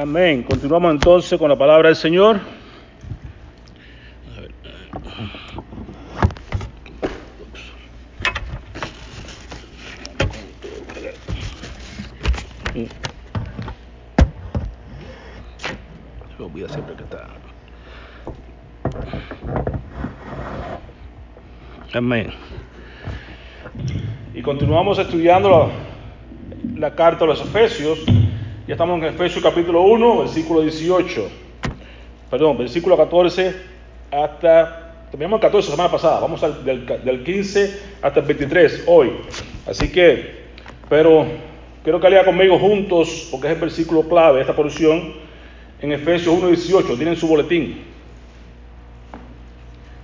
Amén. Continuamos entonces con la palabra del Señor. Se me olvida siempre que está. Amén. Y continuamos estudiando la, la carta a los Efesios. Ya estamos en Efesios capítulo 1, versículo 18. Perdón, versículo 14 hasta... Terminamos el 14 la semana pasada. Vamos al, del, del 15 hasta el 23 hoy. Así que, pero quiero que lea conmigo juntos, porque es el versículo clave, esta porción, en Efesios 1, 18. Tienen su boletín.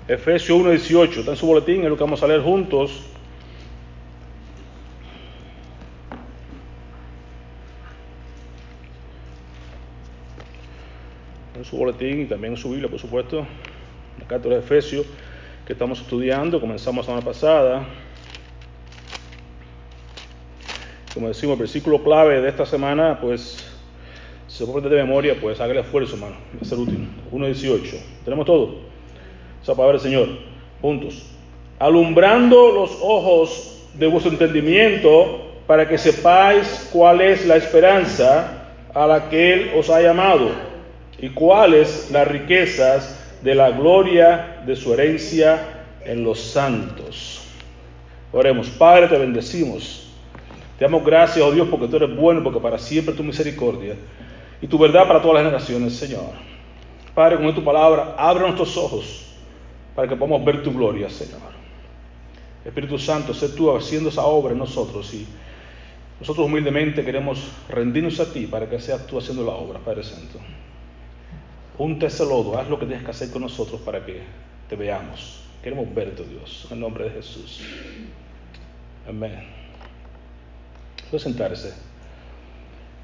Efesios 1, 18. Está en su boletín, es lo que vamos a leer juntos. Su boletín y también en su Biblia, por supuesto, la carta de Efesios que estamos estudiando, comenzamos la semana pasada. Como decimos, el versículo clave de esta semana, pues, si se puede de memoria, pues hágale esfuerzo, hermano, va a ser útil. 1.18. ¿Tenemos todo? Esa palabra del Señor, juntos. Alumbrando los ojos de vuestro entendimiento para que sepáis cuál es la esperanza a la que Él os ha llamado y cuáles las riquezas de la gloria de su herencia en los santos. Oremos, Padre, te bendecimos. Te damos gracias, oh Dios, porque tú eres bueno, porque para siempre tu misericordia y tu verdad para todas las generaciones, Señor. Padre, con tu palabra, abre nuestros ojos para que podamos ver tu gloria, Señor. Espíritu Santo, sé tú haciendo esa obra en nosotros y nosotros humildemente queremos rendirnos a ti para que seas tú haciendo la obra, Padre Santo. Junta ese lodo, haz lo que tienes que hacer con nosotros para que te veamos. Queremos verte, Dios, en el nombre de Jesús. Amén. Puede sentarse.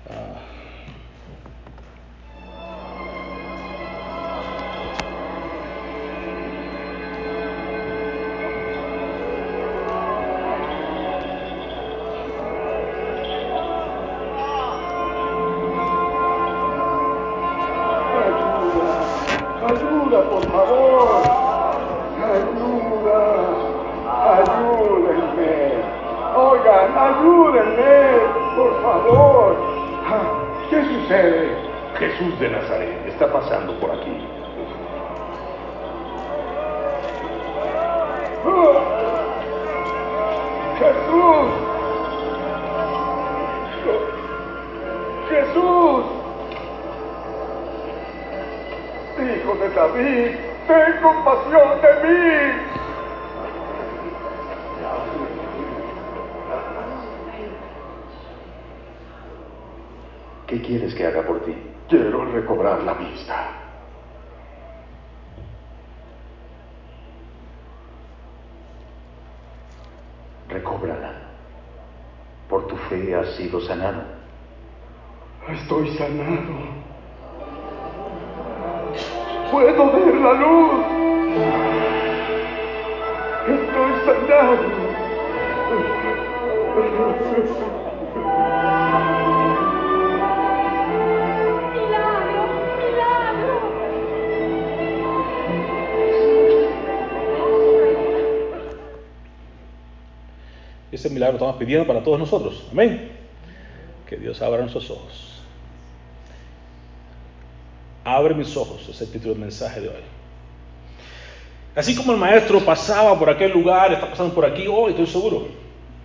Ah. Jesús. Jesús. Hijo de David, ten compasión de mí. ¿Qué quieres que haga por ti? Quiero recobrar la vista. Recóbrala. Por tu fe has sido sanado. Estoy sanado. Puedo ver la luz. Estoy sanado. Milagro, milagro. Ese milagro estamos pidiendo para todos nosotros. Amén. Dios abra nuestros ojos. Abre mis ojos, es el título del mensaje de hoy. Así como el maestro pasaba por aquel lugar, está pasando por aquí hoy, estoy seguro.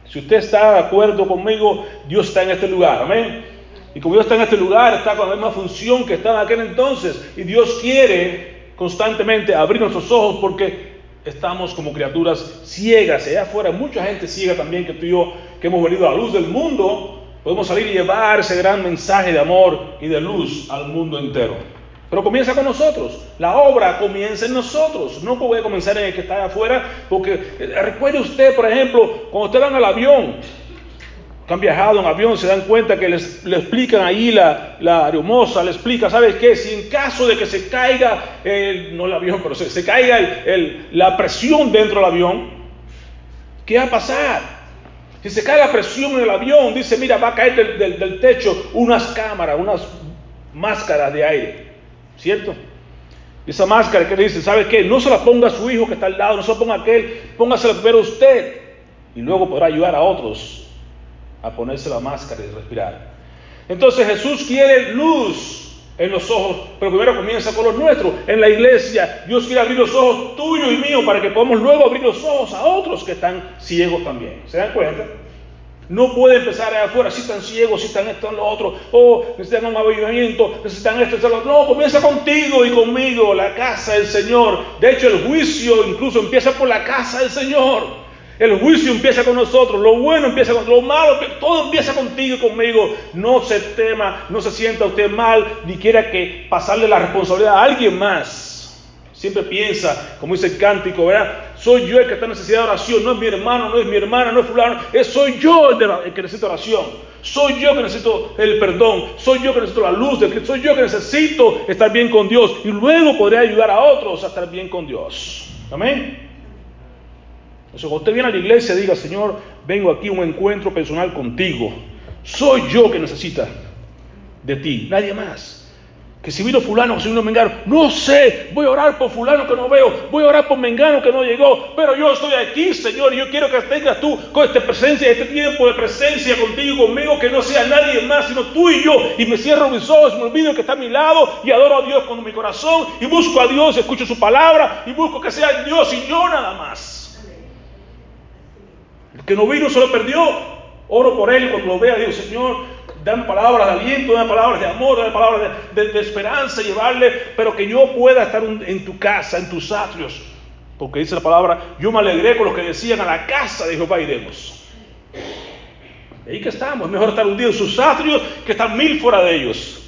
Si usted está de acuerdo conmigo, Dios está en este lugar. Amén. Y como Dios está en este lugar, está con la misma función que estaba en aquel entonces. Y Dios quiere constantemente abrir nuestros ojos porque estamos como criaturas ciegas. Allá afuera mucha gente ciega también que tú y yo, que hemos venido a la luz del mundo, podemos salir y llevar ese gran mensaje de amor y de luz al mundo entero. Pero comienza con nosotros. La obra comienza en nosotros. No puede comenzar en el que está afuera, porque eh, recuerde usted, por ejemplo, cuando usted van al avión, que han viajado en avión, se dan cuenta que les, le explican ahí la, la aeromoza, le explica, ¿sabes qué? Si en caso de que se caiga, el, no el avión, pero se, se caiga el- el- la presión dentro del avión, ¿qué va a pasar? Si se cae la presión en el avión, dice, mira, va a caer del, techo unas cámaras, unas máscara de aire, ¿cierto? Esa máscara que le dice, ¿sabe qué? No se la ponga a su hijo que está al lado, no se la ponga a aquel, póngasela primero usted y luego podrá ayudar a otros a ponerse la máscara y respirar. Entonces Jesús quiere luz en los ojos, pero primero comienza con los nuestros. En la iglesia Dios quiere abrir los ojos tuyos y míos para que podamos luego abrir los ojos a otros que están ciegos también. ¿Se dan cuenta? No puede empezar allá afuera, si están ciegos, si están esto, lo otro, o necesitan un avivamiento, necesitan esto, esto. No, comienza contigo y conmigo, la casa del Señor. De hecho, el juicio incluso empieza por la casa del Señor. El juicio empieza con nosotros, lo bueno empieza con lo malo, todo empieza contigo y conmigo. No se tema, no se sienta usted mal, ni quiera que pasarle la responsabilidad a alguien más. Siempre piensa, como dice el cántico, ¿verdad? Soy yo el que está en necesidad de oración, no es mi hermano, no es mi hermana, no es fulano, es soy yo el, que necesita oración. Soy yo que necesito el perdón, soy yo que necesito la luz, soy yo que necesito estar bien con Dios y luego podré ayudar a otros a estar bien con Dios. Amén. Entonces, cuando usted viene a la iglesia, diga, Señor, vengo aquí a un encuentro personal contigo. Soy yo que necesita de ti, nadie más. Que si vino fulano, si vino mengano, no sé, voy a orar por fulano que no veo, voy a orar por mengano que no llegó, pero yo estoy aquí, Señor, y yo quiero que tengas tú con esta presencia, este tiempo de presencia contigo, conmigo, que no sea nadie más, sino tú y yo, y me cierro mis ojos, me olvido que está a mi lado, y adoro a Dios con mi corazón, y busco a Dios, escucho su palabra, y busco que sea Dios y yo nada más. El que no vino se lo perdió. Oro por él y cuando lo vea digo, Señor, dame palabras de aliento, dame palabras de amor, dame palabras de, esperanza, llevarle, pero que yo pueda estar en tu casa, en tus atrios. Porque dice la palabra, yo me alegré con los que decían a la casa de Jehová iremos. Ahí que estamos, es mejor estar un día en sus atrios que estar mil fuera de ellos.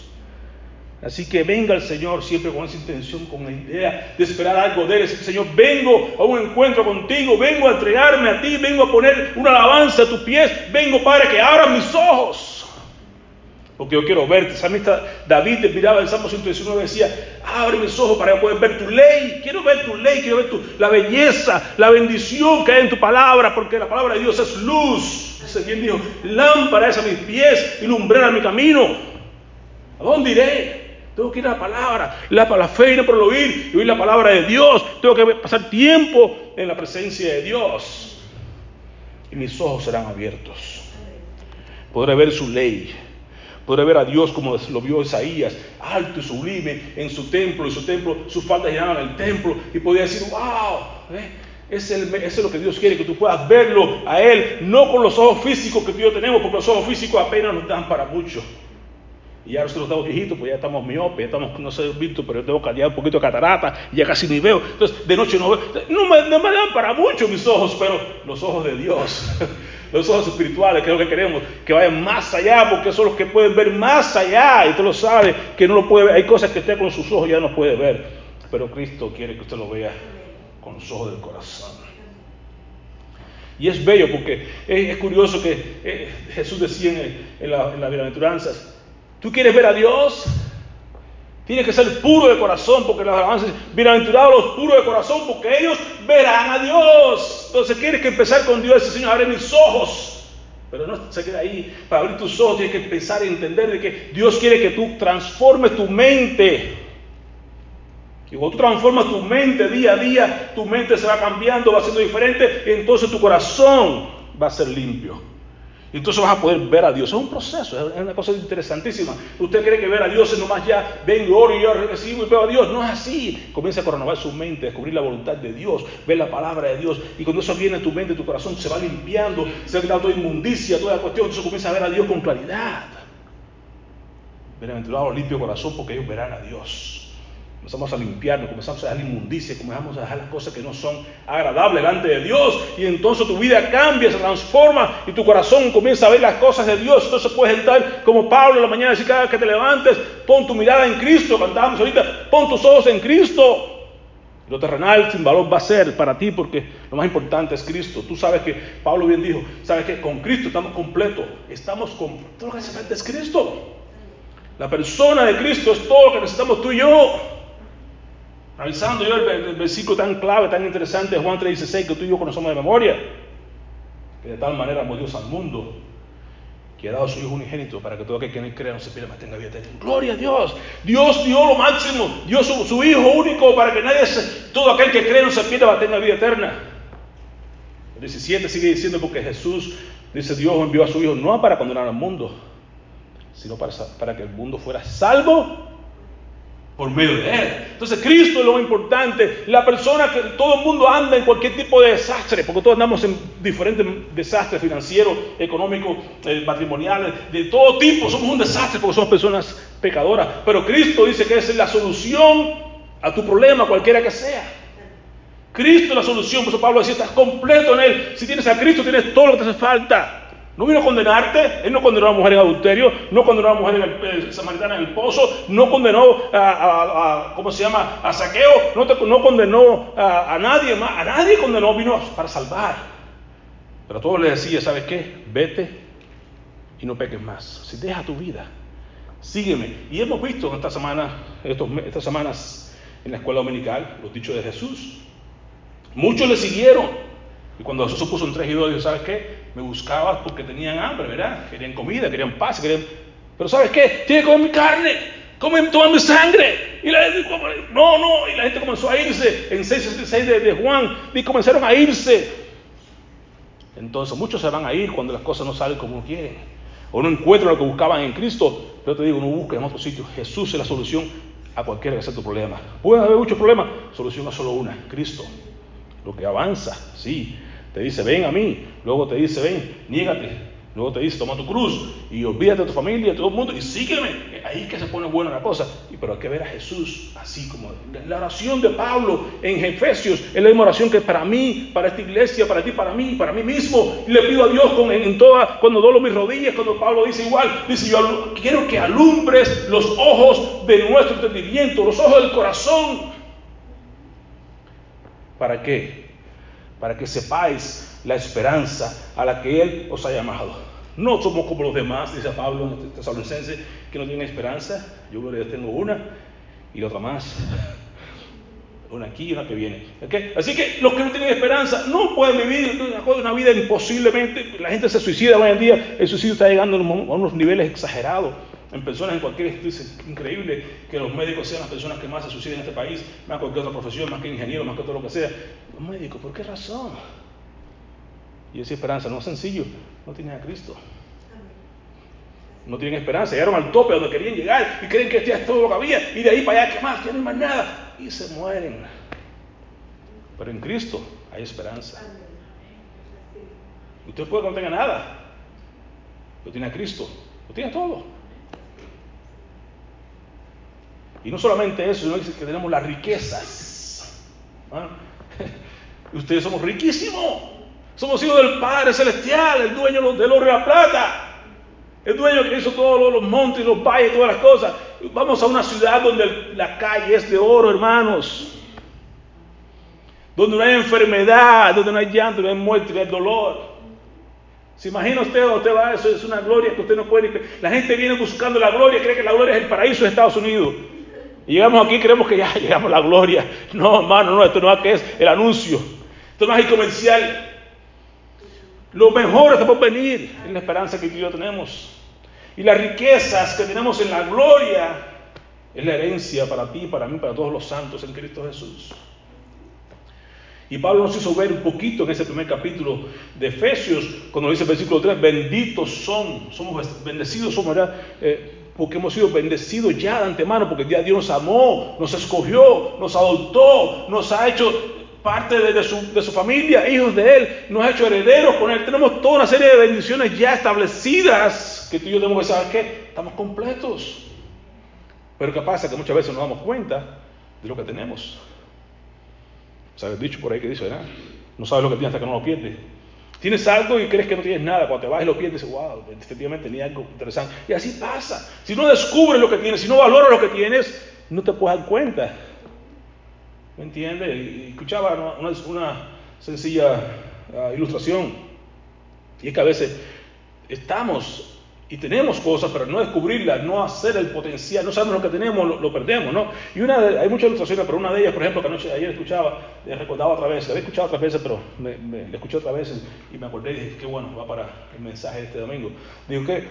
Así que venga el Señor siempre con esa intención, con la idea de esperar algo de Él. Señor, vengo a un encuentro contigo, vengo a entregarme a ti, vengo a poner una alabanza a tus pies, vengo, Padre, que abra mis ojos. Porque yo quiero verte. Salmista David miraba el Salmo 119 y decía, abre mis ojos para pueda ver tu ley. Quiero ver tu ley, quiero ver tu, la belleza, la bendición que hay en tu palabra, porque la palabra de Dios es luz. Ese bien dijo, lámpara es a mis pies y lumbrera mi camino. ¿A dónde iré? Tengo que ir a la palabra, la, la fe por el oír, y oír la palabra de Dios. Tengo que pasar tiempo en la presencia de Dios. Y mis ojos serán abiertos. Podré ver su ley. Podré ver a Dios como lo vio Isaías, alto y sublime en su templo, y su templo, sus faldas llenaban el templo, y podía decir, wow, ¿eh? es, es lo que Dios quiere, que tú puedas verlo a Él, no con los ojos físicos que tú y yo tenemos, porque los ojos físicos apenas nos dan para mucho. Y ya nosotros estamos viejitos, pues ya estamos miopes, ya estamos, no sé, visto, pero yo tengo ya un poquito de catarata, ya casi ni veo. Entonces, de noche no veo. No me, no me dan para mucho mis ojos, pero los ojos de Dios, los ojos espirituales, que es lo que queremos, que vayan más allá, porque son los que pueden ver más allá. Y usted lo sabe, que no lo puede ver. Hay cosas que usted con sus ojos ya no puede ver, pero Cristo quiere que usted lo vea con los ojos del corazón. Y es bello porque es, curioso que eh, Jesús decía en, en, la, en las bienaventuranzas, ¿Tú quieres ver a Dios? Tienes que ser puro de corazón, porque las alabanzas bienaventurados los puros de corazón, porque ellos verán a Dios. Entonces tienes que empezar con Dios, ese Señor, abre mis ojos. Pero no se queda ahí. Para abrir tus ojos tienes que empezar a entender de que Dios quiere que tú transformes tu mente. Y cuando tú transformas tu mente día a día, tu mente se va cambiando, va siendo diferente, y entonces tu corazón va a ser limpio. Entonces vas a poder ver a Dios. Es un proceso, es una cosa interesantísima. Usted cree que ver a Dios es nomás ya, vengo, oro y yo recibo y veo a Dios. No es así. Comienza a renovar su mente, descubrir la voluntad de Dios, ver la palabra de Dios. Y cuando eso viene a tu mente, tu corazón se va limpiando, se ha quitado toda inmundicia, toda la cuestión. Entonces comienza a ver a Dios con claridad. Bienaventurados limpio corazón porque ellos verán a Dios comenzamos a limpiarnos, comenzamos a dejar inmundicia, comenzamos a dejar las cosas que no son agradables delante de Dios y entonces tu vida cambia, se transforma y tu corazón comienza a ver las cosas de Dios. Entonces puedes entrar como Pablo en la mañana decir cada vez que te levantes, pon tu mirada en Cristo, cantábamos ahorita, pon tus ojos en Cristo. Lo terrenal sin valor va a ser para ti porque lo más importante es Cristo. Tú sabes que Pablo bien dijo, sabes que con Cristo estamos completos, estamos con todo lo que hace es Cristo. La persona de Cristo es todo lo que necesitamos tú y yo. Revisando yo el, versículo tan clave, tan interesante de Juan 3:16 que tú y yo conocemos de memoria, que de tal manera amó Dios al mundo, que ha dado a su Hijo unigénito para que todo aquel que en él crea no se pierda, mas tenga vida eterna. Gloria a Dios. Dios dio lo máximo. Dio su, su Hijo único para que nadie, se, todo aquel que cree no se pierda, mas tenga vida eterna. El 17 sigue diciendo porque Jesús, dice Dios envió a su Hijo no para condenar al mundo, sino para, para que el mundo fuera salvo por medio de Él. Entonces Cristo es lo importante. La persona que todo el mundo anda en cualquier tipo de desastre, porque todos andamos en diferentes desastres financieros, económicos, eh, matrimoniales, de todo tipo. Somos un desastre porque somos personas pecadoras. Pero Cristo dice que es la solución a tu problema, cualquiera que sea. Cristo es la solución. Por eso Pablo decía, estás completo en Él. Si tienes a Cristo, tienes todo lo que te hace falta. No vino a condenarte, Él no condenó a una mujer en adulterio, no condenó a una mujer en el, samaritana en el pozo, no condenó a, ¿cómo se llama?, a saqueo, no, condenó a, nadie más, a nadie condenó, vino para salvar. Pero a todos les decía, ¿sabes qué? Vete y no peques más. Si deja tu vida, sígueme. Y hemos visto en esta semana, estas semanas en la escuela dominical, los dichos de Jesús. Muchos le siguieron. Y cuando Jesús se puso en tres y dos, dijo, ¿sabes qué? Me buscabas porque tenían hambre, ¿verdad? Querían comida, querían paz, querían... Pero ¿sabes qué? Tienes que comer mi carne, comen, toma mi sangre. Y la gente, no, no, y la gente comenzó a irse. En 666 de, de Juan, y comenzaron a irse. Entonces muchos se van a ir cuando las cosas no salen como quieren. O no encuentran lo que buscaban en Cristo. Pero te digo, no busques en otro sitio. Jesús es la solución a cualquiera que sea tu problema. Pueden haber muchos problemas, solución es solo una, Cristo. Lo que avanza, sí, te dice, ven a mí, luego te dice, ven, niégate, luego te dice, toma tu cruz y olvídate de tu familia, de todo el mundo y sígueme. Ahí es que se pone buena la cosa. Pero hay que ver a Jesús así como la oración de Pablo en Efesios es la misma oración que para mí, para esta iglesia, para ti, para mí, para mí mismo. Y le pido a Dios con, en toda, cuando doblo mis rodillas, cuando Pablo dice igual, dice yo quiero que alumbres los ojos de nuestro entendimiento, los ojos del corazón. ¿Para qué? Para que sepáis la esperanza a la que Él os ha llamado. No somos como los demás, dice Pablo en Tesalonicense, que no tienen esperanza. Yo, gloria tengo una y la otra más. Una aquí y una que viene. ¿Okay? Así que los que no tienen esperanza no pueden vivir una vida imposiblemente. La gente se suicida hoy en día. El suicidio está llegando a unos niveles exagerados en personas en cualquier es increíble que los médicos sean las personas que más se suicidan en este país, más que cualquier otra profesión, más que ingenieros, más que todo lo que sea. Los médicos, ¿por qué razón? Y esa esperanza no es sencillo, no tienen a Cristo. No tienen esperanza, llegaron al tope donde querían llegar y creen que ya es todo lo que había y de ahí para allá, ¿qué más? Ya no hay más nada. Y se mueren. Pero en Cristo hay esperanza. Usted puede que no tenga nada, pero tiene a Cristo, lo tiene todo. Y no solamente eso, sino que tenemos las riquezas. ¿Ah? Ustedes somos riquísimos. Somos hijos del Padre Celestial, el dueño del oro y la plata. El dueño que hizo todos los montes, los valles, todas las cosas. Vamos a una ciudad donde la calle es de oro, hermanos. Donde no hay enfermedad, donde no hay llanto, no hay muerte, no hay dolor. ¿Se imagina usted usted va? Eso es una gloria que usted no puede. La gente viene buscando la gloria, cree que la gloria es el paraíso de Estados Unidos. Y llegamos aquí y creemos que ya llegamos a la gloria. No, hermano, no, esto no es que es el anuncio. Esto no es el comercial. Lo mejor está por venir es la esperanza que tú tenemos. Y las riquezas que tenemos en la gloria es la herencia para ti, para mí, para todos los santos en Cristo Jesús. Y Pablo nos hizo ver un poquito en ese primer capítulo de Efesios, cuando dice el versículo 3, benditos son, somos bendecidos, somos, ¿verdad? Eh, porque hemos sido bendecidos ya de antemano, porque ya Dios nos amó, nos escogió, nos adoptó, nos ha hecho parte de, su, de, su, familia, hijos de Él, nos ha hecho herederos con Él. Tenemos toda una serie de bendiciones ya establecidas que tú y yo tenemos que saber que estamos completos. Pero ¿qué pasa? Que muchas veces nos damos cuenta de lo que tenemos. ¿Sabes? Dicho por ahí que dice, ¿verdad? No sabes lo que tienes hasta que no lo pierdes. Tienes algo y crees que no tienes nada. Cuando te vas y lo pierdes, wow, efectivamente tenía algo interesante. Y así pasa. Si no descubres lo que tienes, si no valoras lo que tienes, no te puedes dar cuenta. ¿Me entiendes? Y escuchaba una, sencilla uh, ilustración. Y es que a veces estamos Y tenemos cosas, pero no descubrirlas, no hacer el potencial, no sabemos lo que tenemos, lo, lo perdemos, ¿no? Y una de- hay muchas ilustraciones, pero una de ellas, por ejemplo, que anoche, ayer escuchaba, le recordaba otra vez, la había escuchado otras veces, pero me, me- la escuché otra vez y me acordé y dije, qué bueno, va para el mensaje de este domingo. Digo que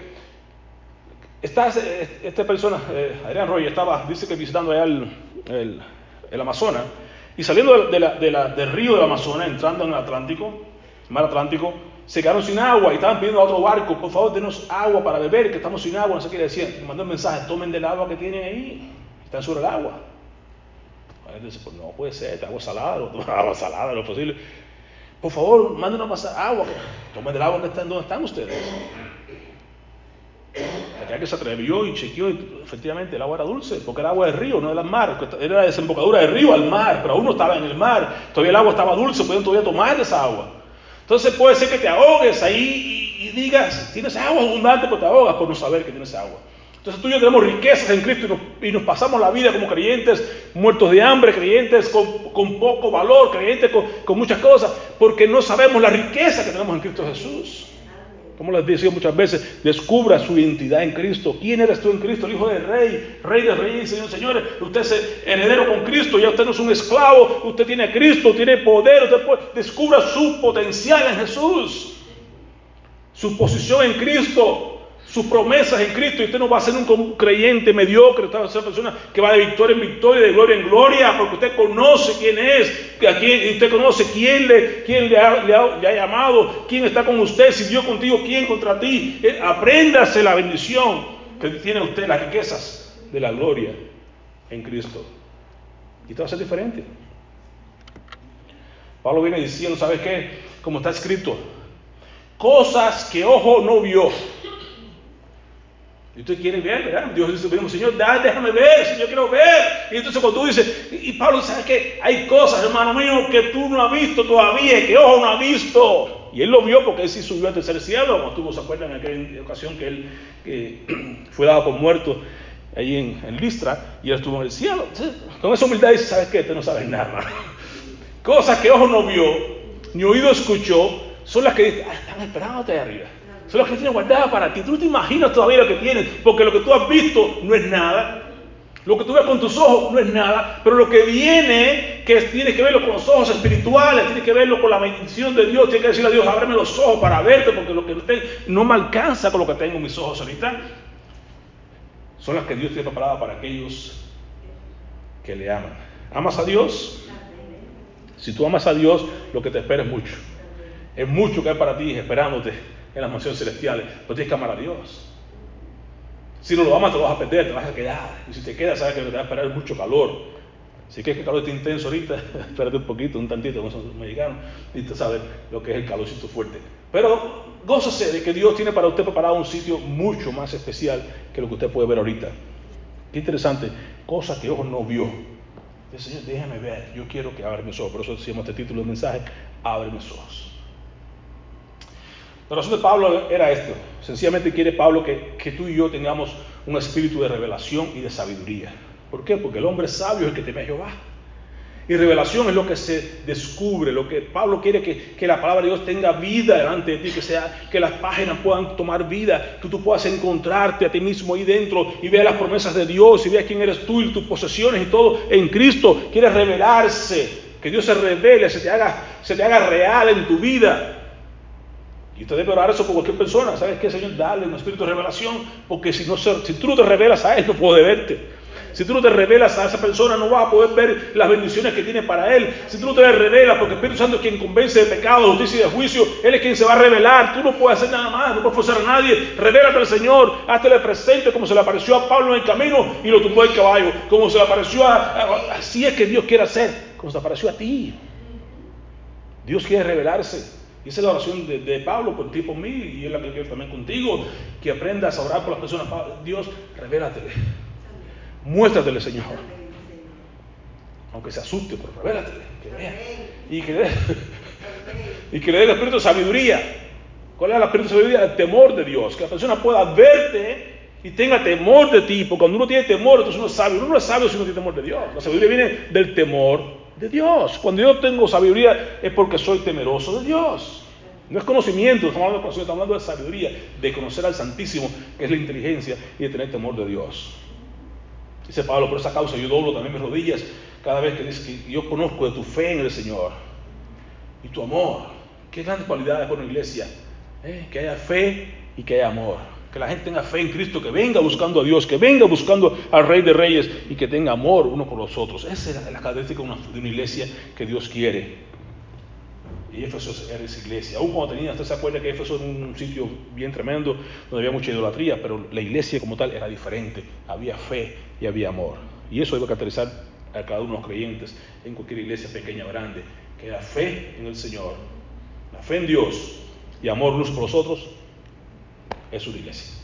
esta, esta persona, eh, Adrián Roy, estaba, dice que visitando allá el, el- el Amazonas, y saliendo de la- de la- del río del Amazonas, entrando en el Atlántico, mar Atlántico, se quedaron sin agua y estaban pidiendo a otro barco, por favor, denos agua para beber, que estamos sin agua, no sé qué le decían. Le mandó un mensaje, tomen del agua que tienen ahí, están sobre el agua. Dice, pues no puede ser, esta agua salada, agua salada, lo posible. Por favor, mándenos más agua, tomen del agua que están, ¿dónde están ustedes? Aquel que se atrevió y chequeó, y efectivamente el agua era dulce, porque era agua del río, no del mar, era la desembocadura del río al mar, pero aún no estaba en el mar, todavía el agua estaba dulce, podían todavía tomar esa agua. Entonces puede ser que te ahogues ahí y, digas, tienes agua abundante, pero te ahogas por no saber que tienes agua. Entonces tú y yo tenemos riquezas en Cristo y nos, pasamos la vida como creyentes, muertos de hambre, creyentes con, poco valor, creyentes con muchas cosas, porque no sabemos la riqueza que tenemos en Cristo Jesús. Como les decía muchas veces, descubra su identidad en Cristo. ¿Quién eres tú en Cristo? El Hijo del Rey, Rey de Reyes, Señor, señores. Usted es heredero con Cristo, ya usted no es un esclavo, usted tiene a Cristo, tiene poder. Descubra su potencial en Jesús, su posición en Cristo, sus promesas en Cristo. Y usted no va a ser un creyente mediocre, usted va a ser una persona que va de victoria en victoria, de gloria en gloria, porque usted conoce quién es, a quién, usted conoce quién, le, quién le, ha, llamado, quién está con usted, si Dios contigo, quién contra ti. Eh, apréndase la bendición que tiene usted, las riquezas de la gloria en Cristo. Y todo va a ser diferente. Pablo viene diciendo, ¿sabes qué? Como está escrito, cosas que ojo no vio. Y usted quiere ver, ¿verdad? Dios dice, Señor, da, déjame ver, Señor, quiero ver. Y entonces cuando tú dices, y Pablo, ¿sabes qué? Hay cosas, hermano mío, que tú no has visto todavía, que ojo no ha visto. Y él lo vio porque él sí subió al tercer cielo, como estuvo, ¿se acuerdan? En aquella ocasión que él fue dado por muerto ahí en, Listra, y él estuvo en el cielo. Con esa humildad dice, ¿sabes qué? Tú no sabes nada, hermano. Cosas que ojo no vio, ni oído escuchó, son las que ah, están esperándote de arriba. Son las que tienes guardadas para ti. Tú no te imaginas todavía lo que tienes, porque lo que tú has visto no es nada. Lo que tú ves con tus ojos no es nada, pero lo que viene, que tiene que verlo con los ojos espirituales, tiene que verlo con la bendición de Dios, tiene que decirle a Dios, ábreme los ojos para verte, porque lo que no me alcanza con lo que tengo en mis ojos ahorita. Son las que Dios tiene preparadas para aquellos que le aman. ¿Amas a Dios? Si tú amas a Dios, lo que te espera es mucho. Es mucho que hay para ti esperándote en las mansiones celestiales, pero tienes que amar a Dios. Si no lo amas, te lo vas a perder, te vas a quedar. Y si te quedas, sabes que te va a esperar mucho calor. Si quieres que el calor esté intenso ahorita, espérate un poquito, un tantito, como son mexicanos, y tú sabes lo que es el calorcito fuerte. Pero gózase de que Dios tiene para usted preparado un sitio mucho más especial que lo que usted puede ver ahorita. Qué interesante, cosas que ojo no vio. Señor, déjame ver, yo quiero que abra mis ojos. Por eso decimos este título del mensaje, abre mis ojos. La razón de Pablo era esto. Sencillamente quiere Pablo que, tú y yo tengamos un espíritu de revelación y de sabiduría. ¿Por qué? Porque el hombre sabio es el que teme a Jehová. Y revelación es lo que se descubre, lo que Pablo quiere que, que, la palabra de Dios tenga vida delante de ti, que, sea, que las páginas puedan tomar vida, que tú puedas encontrarte a ti mismo ahí dentro y veas las promesas de Dios y veas quién eres tú y tus posesiones y todo en Cristo. Quiere revelarse, que Dios se revele, se te haga, se te haga real en tu vida. Y usted debe orar eso por cualquier persona. ¿Sabes qué, Señor? Dale un espíritu de revelación, porque si, no, si tú no te revelas a Él, no puede verte. Si tú no te revelas a esa persona, no vas a poder ver las bendiciones que tiene para Él. Si tú no te revelas, porque el Espíritu Santo es quien convence de pecado, de justicia y de juicio, Él es quien se va a revelar. Tú no puedes hacer nada más, no puedes forzar a nadie. Revélate al Señor, hazte presente como se le apareció a Pablo en el camino y lo tumbó el caballo. Como se le apareció a. Así es que Dios quiere hacer, como se le apareció a ti. Dios quiere revelarse. Y esa es la oración de, Pablo por ti, por mí, y es la que quiero también contigo, que aprendas a orar por las personas. Dios, revélatele. Muéstratele, Señor. Aunque se asuste, pero revélatele, que. Y que, le, y que le dé el espíritu de sabiduría. ¿Cuál es el espíritu de sabiduría? El temor de Dios. Que la persona pueda verte y tenga temor de ti. Porque cuando uno tiene temor, entonces uno es sabio. Uno no es sabio si uno tiene temor de Dios. La sabiduría viene del temor de Dios. Cuando yo tengo sabiduría es porque soy temeroso de Dios. No es conocimiento, estamos hablando de conocimiento, estamos hablando de sabiduría, de conocer al Santísimo, que es la inteligencia, y de tener temor de Dios. Dice Pablo, por esa causa yo doblo también mis rodillas cada vez que dice que yo conozco de tu fe en el Señor y tu amor. Qué grandes cualidades por una iglesia. ¿eh? Que haya fe y que haya amor. Que la gente tenga fe en Cristo, que venga buscando a Dios, que venga buscando al Rey de Reyes y que tenga amor uno por los otros. Esa es la característica de una, iglesia que Dios quiere. Y Éfeso era esa iglesia. Aún cuando tenía, usted se acuerda que Éfeso era un sitio bien tremendo, donde había mucha idolatría, pero la iglesia como tal era diferente. Había fe y había amor. Y eso debe caracterizar a cada uno de los creyentes en cualquier iglesia pequeña o grande. Que haya fe en el Señor, la fe en Dios y amor unos por los otros, es una iglesia.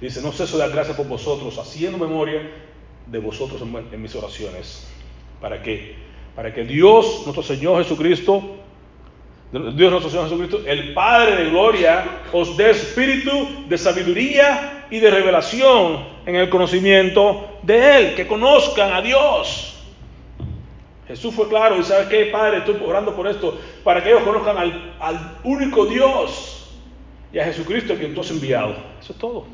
Dice, no ceso de dar gracias por vosotros, haciendo memoria de vosotros en, en mis oraciones. ¿Para qué? Para que Dios, nuestro Señor Jesucristo, Dios nuestro Señor Jesucristo, el Padre de gloria, os dé espíritu de sabiduría y de revelación en el conocimiento de Él, que conozcan a Dios. Jesús fue claro y sabe qué, Padre, estoy orando por esto, para que ellos conozcan al, único Dios y a Jesucristo a quien tú has enviado. Eso es todo.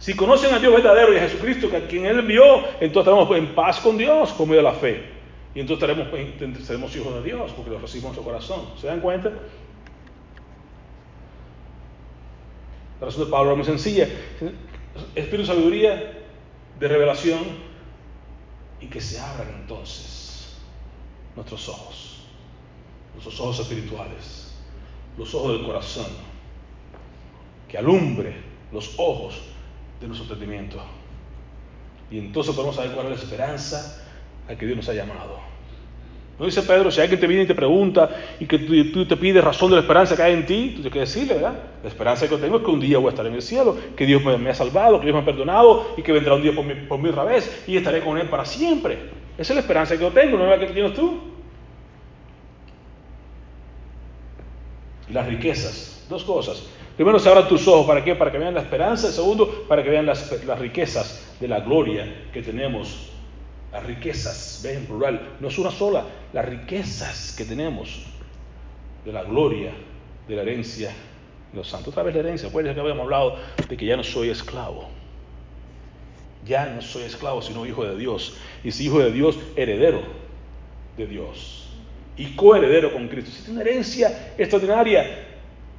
Si conocen a Dios verdadero y a Jesucristo, que a quien Él envió, entonces estaremos en paz con Dios por medio de la fe. Y entonces estaremos, seremos hijos de Dios porque lo recibimos en su corazón. ¿Se dan cuenta? La razón de Pablo es muy sencilla. Espíritu de sabiduría, de revelación, y que se abran entonces nuestros ojos, nuestros ojos espirituales, los ojos del corazón, que alumbre los ojos de nuestro entendimiento. Y entonces podemos es la esperanza a que Dios nos ha llamado. ¿No dice Pedro, si alguien te viene y te pregunta y que tú, te pides razón de la esperanza que hay en ti, tú tienes que decirle, ¿verdad? La esperanza que tengo es que un día voy a estar en el cielo, que Dios me, ha salvado, que Dios me ha perdonado y que vendrá un día por mí, por otra vez y estaré con Él para siempre. Esa es la esperanza que yo tengo, no es la que tienes tú. Y las riquezas, dos cosas. Primero, se abran tus ojos, ¿para qué? Para que vean la esperanza. Segundo, para que vean las, las riquezas de la gloria que tenemos las riquezas, ve en plural, no es una sola, las riquezas que tenemos de la gloria, de la herencia de los santos. Otra vez la herencia, acuérdense que habíamos hablado de que ya no soy esclavo. Ya no soy esclavo, sino hijo de Dios. Y si hijo de Dios, heredero de Dios. Y coheredero con Cristo. Es una herencia extraordinaria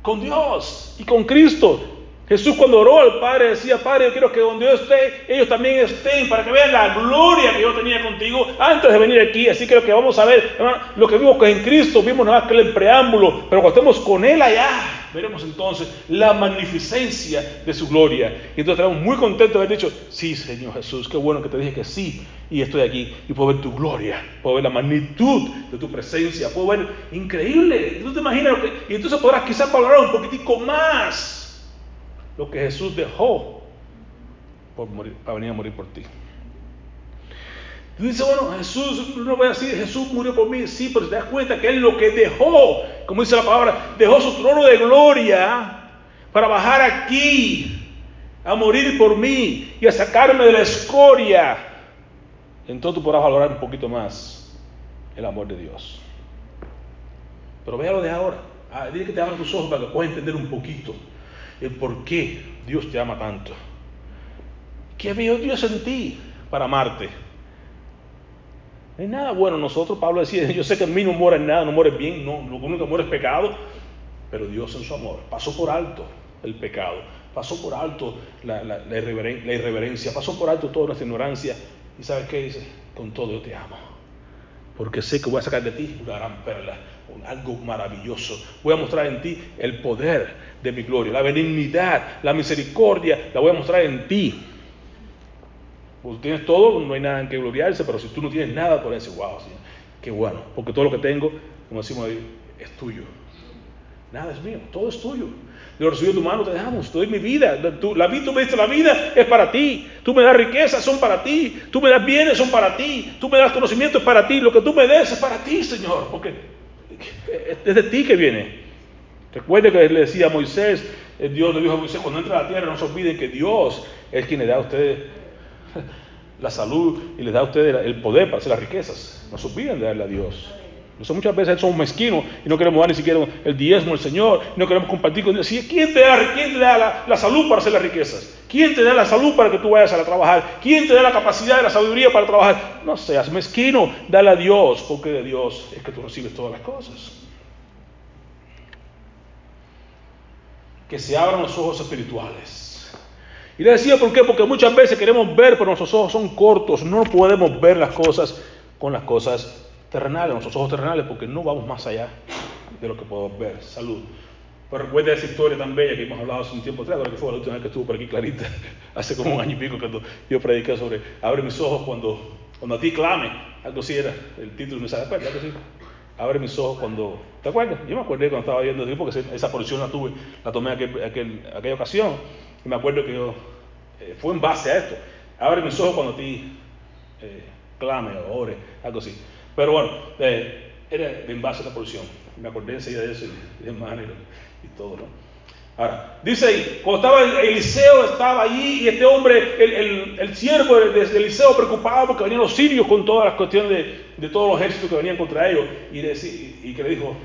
con Dios y con Cristo. Jesús cuando oró al Padre decía, Padre, yo quiero que donde yo esté, ellos también estén, para que vean la gloria que yo tenía contigo antes de venir aquí. Así que lo que vamos a ver, hermano, lo que vimos en Cristo, vimos nada más que el preámbulo, pero cuando estemos con Él allá, veremos entonces la magnificencia de su gloria. Y entonces estaremos muy contentos de haber dicho, sí, Señor Jesús, qué bueno que te dije que sí, y estoy aquí, y puedo ver tu gloria, puedo ver la magnitud de tu presencia, puedo ver, increíble, tú te imaginas, lo que, y entonces podrás quizás valorar un poquitico más lo que Jesús dejó por para venir a morir por ti. Tú dices, bueno, Jesús, no voy a decir, Jesús murió por mí, sí, pero te das cuenta que Él lo que dejó, como dice la palabra, dejó su trono de gloria para bajar aquí, a morir por mí y a sacarme de la escoria. Entonces tú podrás valorar un poquito más el amor de Dios. Pero véalo de ahora. Ah, dile que te abran tus ojos para que puedas entender un poquito el por qué Dios te ama tanto. ¿Qué vio Dios en ti para amarte? No hay nada bueno en nosotros. Pablo decía, yo sé que en mí no muere nada, no muere bien, no, lo único que muere es pecado, pero Dios en su amor pasó por alto el pecado, pasó por alto la irreverencia, pasó por alto toda nuestra ignorancia. ¿Y sabes qué dice? Con todo yo te amo, porque sé que voy a sacar de ti una gran perla, algo maravilloso. Voy a mostrar en ti el poder de mi gloria, la benignidad, la misericordia, la voy a mostrar en ti. Pues tienes todo, no hay nada en que gloriarse, pero si tú no tienes nada, por decir, wow, Señor, qué bueno, porque todo lo que tengo, como decimos ahí, es tuyo. Nada es mío, todo es tuyo. Lo recibí de tu mano, te dejamos, te doy mi vida. La vida, tú me diste la vida, es para ti. Tú me das riquezas, son para ti. Tú me das bienes, son para ti. Tú me das conocimiento, es para ti. Lo que tú me des es para ti, Señor, porque es de ti que viene. Recuerde que le decía a Moisés, Dios le dijo a Moisés, cuando entra a la tierra no se olviden que Dios es quien le da a ustedes la salud y les da a ustedes el poder para hacer las riquezas. No se olviden de darle a Dios. Muchas veces somos mezquinos y no queremos dar ni siquiera el diezmo al Señor, no queremos compartir con Dios. ¿Quién te da, quién da la, salud para hacer las riquezas? ¿Quién te da la salud para que tú vayas a trabajar? ¿Quién te da la capacidad y la sabiduría para trabajar? No seas mezquino, dale a Dios, porque de Dios es que tú recibes todas las cosas. Que se abran los ojos espirituales. Y le decía por qué, porque muchas veces queremos ver, pero nuestros ojos son cortos, no podemos ver las cosas con las cosas terrenales, nuestros ojos terrenales, porque no vamos más allá de lo que podemos ver. Salud. Pero recuerda esa historia tan bella que hemos hablado hace un tiempo atrás, creo que fue la última vez que estuvo por aquí clarita, hace como un año y pico, cuando yo prediqué sobre abre mis ojos cuando, cuando a ti clame, algo así era el título, ¿no se acuerda? Algo así. Abre mis ojos cuando, ¿te acuerdas? Yo me acuerdo cuando estaba viendo, porque esa porción la tuve, la tomé aquel, aquel, aquella ocasión, y me acuerdo que yo, eh, fue en base a esto, abre mis ojos cuando a ti eh, clame o ore, algo así. Pero bueno, eh, era en base a la porción. Me acordé enseguida de eso y de hermano y, todo, ¿no? Ahora, dice ahí, cuando estaba Eliseo, estaba allí y este hombre, el, el, el siervo de, Eliseo, preocupado porque venían los sirios con todas las cuestiones de, de todos los ejércitos que venían contra ellos y, y que le dijo,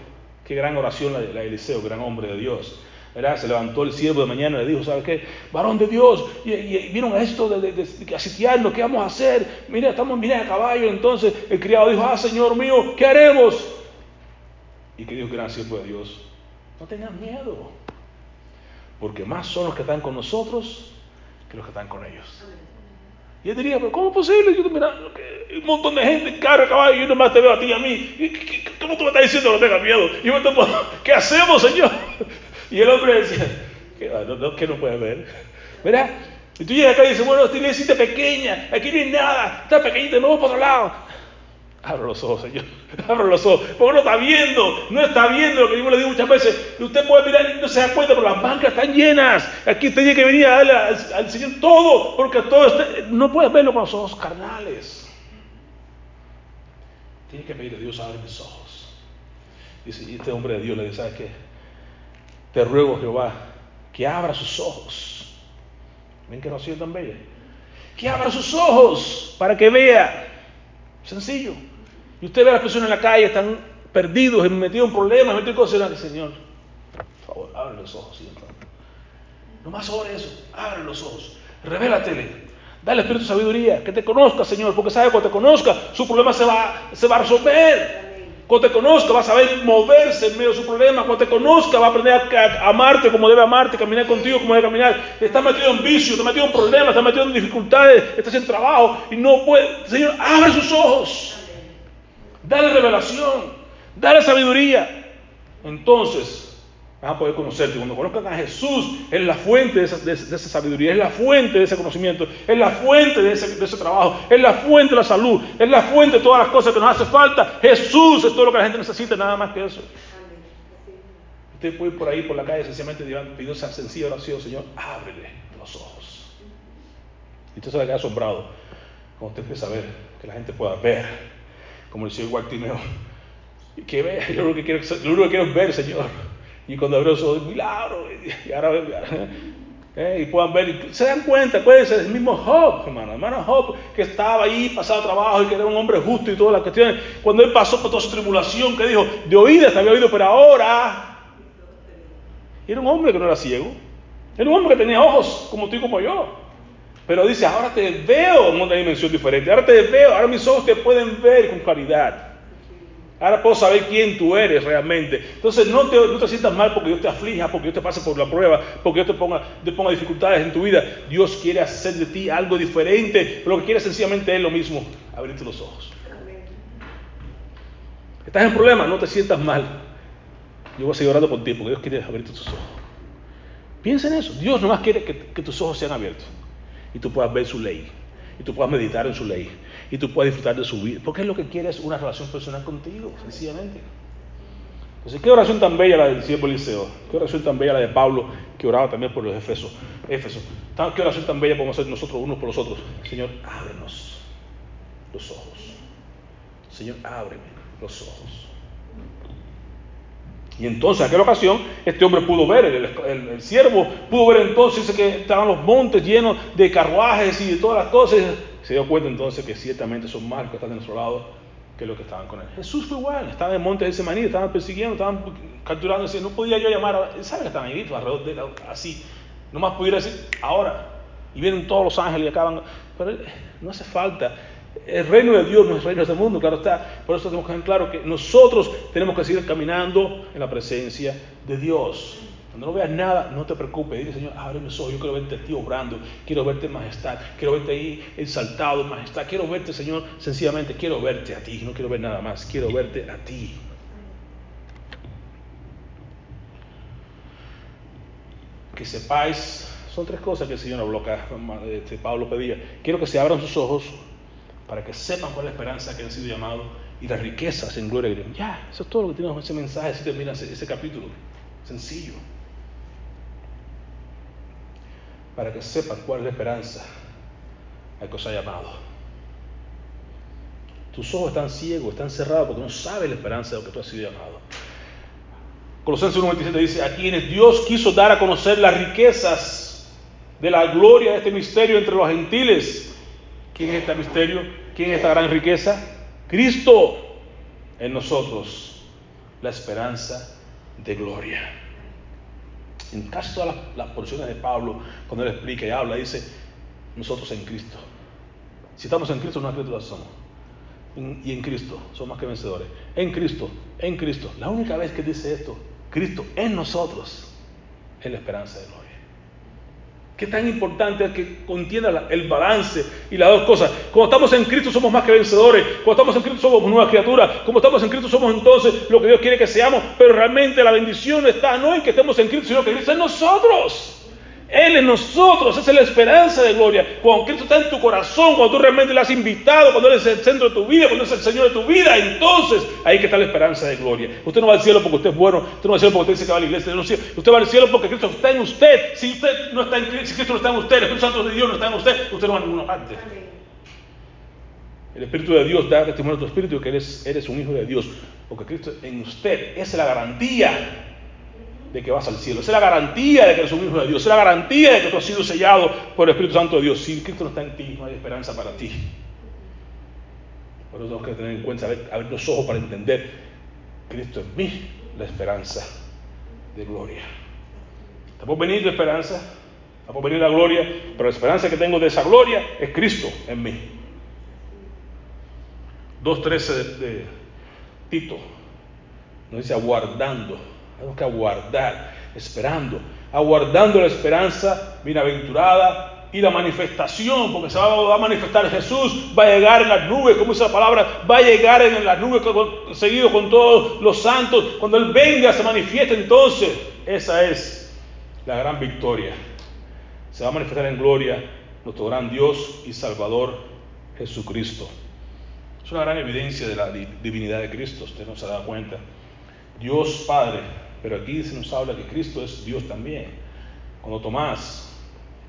qué gran oración la de, Eliseo, gran hombre de Dios. ¿verdad? Se levantó el siervo de mañana y le dijo, ¿sabes qué? Varón de Dios, y, vieron esto de, de, de, ¿qué vamos a hacer? Mira, estamos mira, a caballo. Entonces el criado dijo, ah, Señor mío, ¿qué haremos? Y que dijo, gran siervo de Dios, no tengan miedo, porque más son los que están con nosotros que los que están con ellos. Y él diría, pero ¿cómo es posible? Yo, mira, un montón de gente en carro, caballo, yo nomás te veo a ti y a mí. ¿Cómo tú me estás diciendo que no tengas miedo? Yo me tomo, ¿qué hacemos, Señor? Y el hombre decía, ¿qué no, no, ¿qué no puede ver? ¿Verdad? Y tú llegas acá y dices, bueno, esta iglesia pequeña, aquí no hay nada, está pequeñita, no vamos para otro lado. Abra los ojos, Señor. Abra los ojos. Porque no está viendo, no está viendo lo que yo le digo muchas veces. Usted puede mirar y no se da cuenta, pero las bancas están llenas. Aquí usted tiene que venir a darle al, Señor todo, porque todo está, no puede verlo con los ojos carnales. Tiene que pedir a Dios, abre mis ojos. Dice, y este hombre de Dios le dice, ¿sabes qué? Te ruego, Jehová, que abra sus ojos. ¿Ven que oración tan bella? Que abra sus ojos para que vea. Sencillo. Y usted ve a las personas en la calle, están perdidos, metidos en problemas, metidos en cosas. Señor, por favor, abre los ojos. Señor. No más sobre eso, abre los ojos. Revélatele. Dale Espíritu de sabiduría, que te conozca, Señor, porque sabe cuando te conozca, su problema se va, se va a resolver. Cuando te conozca, va a saber moverse en medio de su problema. Cuando te conozca, va a aprender a, amarte como debe amarte, caminar contigo como debe caminar. Está metido en vicio, está metido en problemas, está metido en dificultades, está sin trabajo y no puede. Señor, abre sus ojos. Dale revelación, dale sabiduría. Entonces, vas a poder conocerte. Cuando conozcan a Jesús, es la fuente de esa, de, esa, sabiduría, es la fuente de ese conocimiento, es la fuente de ese, de ese, trabajo, es la fuente de la salud, es la fuente de todas las cosas que nos hace falta. Jesús es todo lo que la gente necesita, nada más que eso. Usted puede ir por ahí, por la calle, sencillamente pidiendo esa sencilla oración, Señor, ábrele los ojos. Y usted se va a quedar asombrado cuando usted empieza a ver, que la gente pueda ver, como decía Guartimeo, que vea, yo lo que quiero, lo único que quiero es ver, Señor. Y cuando abrió los ojos, milagro. Y ahora eh, y puedan ver, y se dan cuenta, puede ser el mismo Job, hermano, hermano Job, que estaba ahí, pasaba trabajo y que era un hombre justo y todas las cuestiones. Cuando él pasó por toda su tribulación, que dijo, de oídas había oído, pero ahora. Era un hombre que no era ciego. Era un hombre que tenía ojos, como tú y como yo. Pero dice, ahora te veo en una dimensión diferente. Ahora te veo, ahora mis ojos te pueden ver con claridad. Ahora puedo saber quién tú eres realmente. Entonces no te, no te, sientas mal porque Dios te aflija, porque Dios te pase por la prueba, porque Dios te ponga, te ponga dificultades en tu vida. Dios quiere hacer de ti algo diferente. Pero lo que quiere sencillamente es lo mismo, abrirte los ojos. Estás en problemas, no te sientas mal. Yo voy a seguir orando por ti porque Dios quiere abrirte tus ojos. Piensa en eso. Dios nomás quiere que, que tus ojos sean abiertos y tú puedas ver su ley y tú puedas meditar en su ley y tú puedas disfrutar de su vida. Porque es lo que quiere es una relación personal contigo, sencillamente. Entonces, qué oración tan bella la del siervo Eliseo, qué oración tan bella la de Pablo, que oraba también por los Efesos. Éfeso. Qué oración tan bella podemos hacer nosotros unos por los otros. Señor, ábrenos los ojos. Señor, ábreme los ojos. Y entonces, en aquella ocasión, este hombre pudo ver, el, el, el siervo pudo ver entonces que estaban los montes llenos de carruajes y de todas las cosas. Se dio cuenta entonces que ciertamente son más que están de nuestro lado que los que estaban con él. Jesús fue igual, estaba en el monte de Semaní, estaban persiguiendo, estaban capturando, no podía yo llamar, a... ¿sabe que estaban ahí alrededor de él, así? Nomás pudiera decir, ahora, y vienen todos los ángeles y acaban, pero no hace falta. El reino de Dios no es reino de este mundo, claro está. Por eso tenemos que tener claro que nosotros tenemos que seguir caminando en la presencia de Dios. Cuando no veas nada, no te preocupes. Dile, Señor, abre mis ojos. Yo quiero verte a ti obrando. Quiero verte en majestad. Quiero verte ahí exaltado en majestad. Quiero verte, Señor, sencillamente. Quiero verte a ti. No quiero ver nada más. Quiero verte a ti. Que sepáis, son tres cosas que el Señor habló acá, este, Pablo pedía. Quiero que se abran sus ojos para que sepan cuál es la esperanza que han sido llamados y las riquezas en gloria. Ya, eso es todo lo que tiene ese mensaje, así termina ese, ese capítulo. Sencillo. Para que sepan cuál es la esperanza al que os ha llamado. Tus ojos están ciegos, están cerrados porque no sabes la esperanza de lo que tú has sido llamado. Colosenses 1.27 dice, a quienes Dios quiso dar a conocer las riquezas de la gloria de este misterio entre los gentiles. ¿Quién es este misterio? ¿Quién es esta gran riqueza? Cristo en nosotros, la esperanza de gloria. En casi todas las, porciones de Pablo, cuando él explica y habla, dice, nosotros en Cristo. Si estamos en Cristo, una criatura somos. y en Cristo, somos más que vencedores. En Cristo, en Cristo. La única vez que dice esto, Cristo en nosotros, es la esperanza de gloria. Qué tan importante es que contienda el balance y las dos cosas. Como estamos en Cristo somos más que vencedores. Como estamos en Cristo somos nuevas criaturas. Como estamos en Cristo somos entonces lo que Dios quiere que seamos. Pero realmente la bendición está no en que estemos en Cristo, sino que Cristo en nosotros. Él en nosotros, es la esperanza de gloria. Cuando Cristo está en tu corazón, cuando tú realmente le has invitado, cuando Él es el centro de tu vida, cuando Él es el Señor de tu vida, entonces ahí está la esperanza de gloria. Usted no va al cielo porque usted es bueno, usted no va al cielo porque usted dice que va a la iglesia, usted va al cielo porque Cristo está en usted. Si usted no está en Cristo, si Cristo no está en usted, el Espíritu Santo de Dios no está en usted, usted no va a ninguna parte. El Espíritu de Dios da testimonio a tu espíritu que eres un hijo de Dios, porque Cristo en usted es la garantía de que vas al cielo. Esa es la garantía de que eres un hijo de Dios. Esa es la garantía de que tú has sido sellado por el Espíritu Santo de Dios. Si Cristo no está en ti, no hay esperanza para ti. Por eso tenemos que tener en cuenta, abrir, los ojos para entender Cristo en mí, la esperanza de gloria. Está por venir esperanza, está por venir la gloria, pero la esperanza que tengo de esa gloria es Cristo en mí. 2.13 de, de Tito nos dice aguardando tenemos que aguardar, esperando, aguardando la esperanza bienaventurada y la manifestación, porque se va a manifestar Jesús, va a llegar en las nubes, como dice la palabra, va a llegar en las nubes seguido con todos los santos. Cuando Él venga, se manifiesta entonces. Esa es la gran victoria. Se va a manifestar en gloria nuestro gran Dios y Salvador Jesucristo. Es una gran evidencia de la divinidad de Cristo, usted no se da cuenta. Dios Padre pero aquí se nos habla que Cristo es Dios también. Cuando Tomás,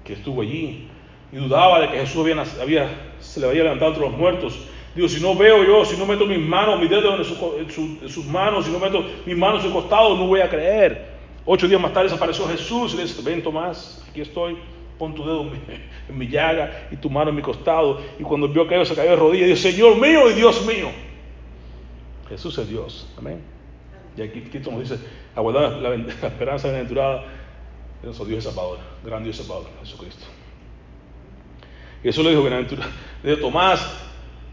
que estuvo allí, y dudaba de que Jesús había, se le había levantado entre los muertos, dijo, si no veo yo, si no meto mis manos, mis dedos en, sus manos, si no meto mis manos en su costado, no voy a creer. Ocho días más tarde apareció Jesús y le dice, ven Tomás, aquí estoy, pon tu dedo en mi, en llaga y tu mano en mi costado. Y cuando vio aquello se cayó de rodillas dijo, Señor mío y Dios mío. Jesús es Dios, amén. Y aquí Tito nos dice, aguardar la, la esperanza bienaventurada de nuestro Dios y Salvador, gran Dios Salvador, Jesucristo. Eso le dijo bienaventurado, dijo Tomás,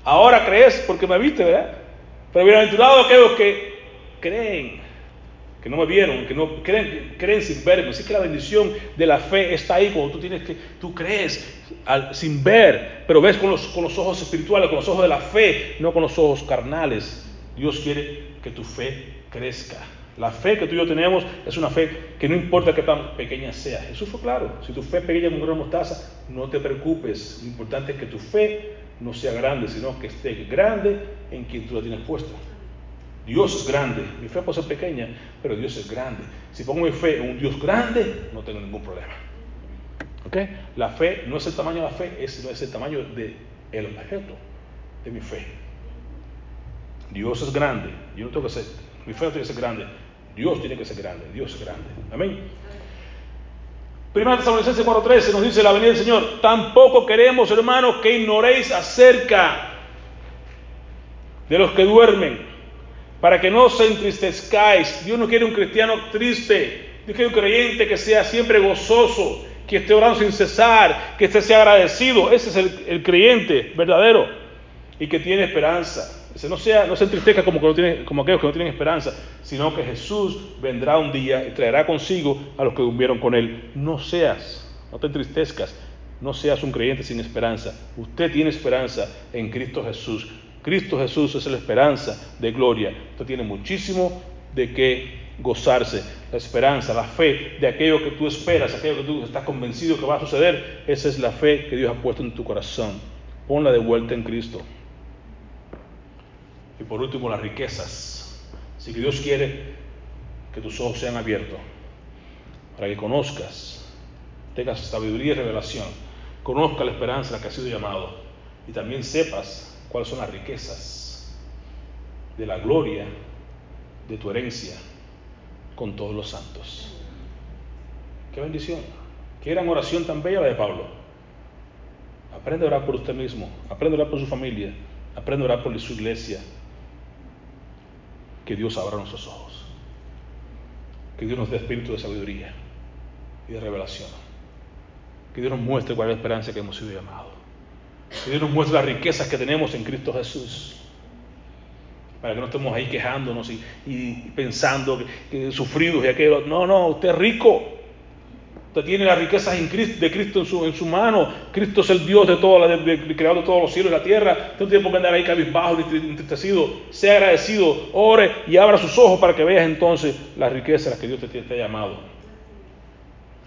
ahora crees porque me viste, ¿verdad? Pero bienaventurado aquellos que creen, que no me vieron, que no creen, creen sin verme. Así que la bendición de la fe está ahí cuando tú tienes que, tú crees sin ver, pero ves con los, con los ojos espirituales, con los ojos de la fe, no con los ojos carnales. Dios quiere que tu fe crezca. La fe que tú y yo tenemos es una fe que no importa qué tan pequeña sea. Jesús fue claro. Si tu fe es pequeña como una mostaza, no te preocupes. Lo importante es que tu fe no sea grande, sino que esté grande en quien tú la tienes puesta. Dios es grande. Mi fe puede ser pequeña, pero Dios es grande. Si pongo mi fe en un Dios grande, no tengo ningún problema. ¿Ok? La fe no es el tamaño de la fe, es, no es el tamaño del el objeto de mi fe. Dios es grande. Yo no tengo que ser mi fe tiene que ser grande. Dios tiene que ser grande. Dios es grande. Amén. Primera Tesalonicenses 4:13 nos dice la venida del Señor. Tampoco queremos, hermanos, que ignoréis acerca de los que duermen, para que no se entristezcáis. Dios no quiere un cristiano triste, Dios quiere un creyente que sea siempre gozoso, que esté orando sin cesar, que esté sea agradecido. Ese es el, el creyente verdadero y que tiene esperanza. Dice, no, sea, no se entristezca como, que no tiene, como aquellos que no tienen esperanza, sino que Jesús vendrá un día y traerá consigo a los que durmieron con él. No seas, no te entristezcas, no seas un creyente sin esperanza. Usted tiene esperanza en Cristo Jesús. Cristo Jesús es la esperanza de gloria. Usted tiene muchísimo de qué gozarse. La esperanza, la fe de aquello que tú esperas, aquello que tú estás convencido que va a suceder, esa es la fe que Dios ha puesto en tu corazón. Ponla de vuelta en Cristo. Y por último, las riquezas. Si que Dios quiere que tus ojos sean abiertos para que conozcas, tengas sabiduría y revelación, conozca la esperanza a la que has sido llamado y también sepas cuáles son las riquezas de la gloria de tu herencia con todos los santos. Qué bendición. Qué gran oración tan bella la de Pablo. Aprende a orar por usted mismo, aprende a orar por su familia, aprende a orar por su iglesia, que Dios abra nuestros ojos. Que Dios nos dé espíritu de sabiduría y de revelación. Que Dios nos muestre cuál es la esperanza que hemos sido llamados. Que Dios nos muestre las riquezas que tenemos en Cristo Jesús. Para que no estemos ahí quejándonos y, pensando que, que, sufridos y aquello. No, no, usted es rico. Usted tiene las riquezas de Cristo en su, mano. Cristo es el Dios de todo, el creador de todos los cielos y la tierra. Usted no tiene por andar ahí cabizbajo, entristecido. Sea agradecido, ore y abra sus ojos para que veas entonces las riquezas a las que Dios te, te ha llamado.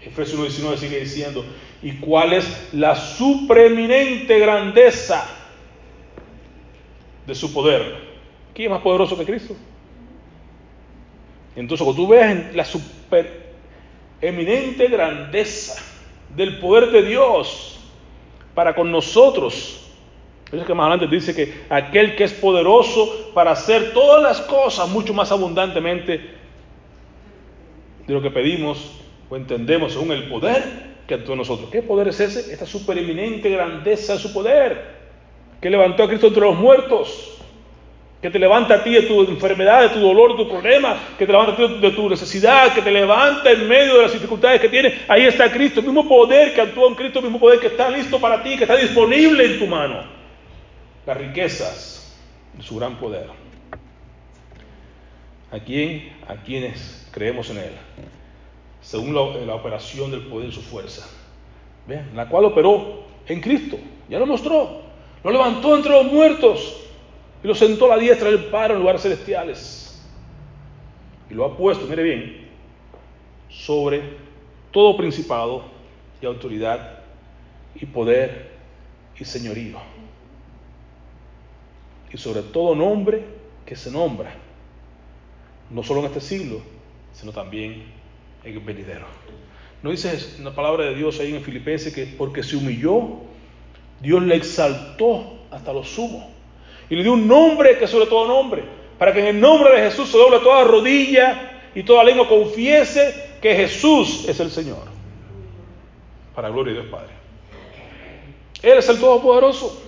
Efesios 1.19 sigue diciendo, ¿y cuál es la supreeminente grandeza de su poder? ¿Quién es más poderoso que Cristo? Entonces, cuando tú veas la super eminente grandeza del poder de Dios para con nosotros. Es que más adelante dice que aquel que es poderoso para hacer todas las cosas mucho más abundantemente de lo que pedimos o entendemos según el poder que actúa en nosotros. ¿Qué poder es ese? Esta supereminente grandeza de su poder que levantó a Cristo entre los muertos que te levanta a ti de tu enfermedad, de tu dolor, de tu problema, que te levanta a ti de tu necesidad, que te levanta en medio de las dificultades que tienes. Ahí está Cristo, el mismo poder que actúa en Cristo, el mismo poder que está listo para ti, que está disponible en tu mano. Las riquezas de su gran poder. ¿A? A quienes creemos en Él. Según la, la operación del poder de su fuerza. La cual operó en Cristo. Ya lo mostró. Lo levantó entre los muertos y lo sentó a la diestra del Padre en lugares celestiales. Y lo ha puesto, mire bien, sobre todo principado y autoridad y poder y señorío. Y sobre todo nombre que se nombra, no solo en este siglo, sino también en el venidero. No dice la palabra de Dios ahí en Filipenses que porque se humilló, Dios le exaltó hasta lo sumo y le dio un nombre que sobre todo nombre, para que en el nombre de Jesús se doble toda rodilla y toda lengua confiese que Jesús es el Señor. Para gloria de Dios Padre. Él es el Todopoderoso.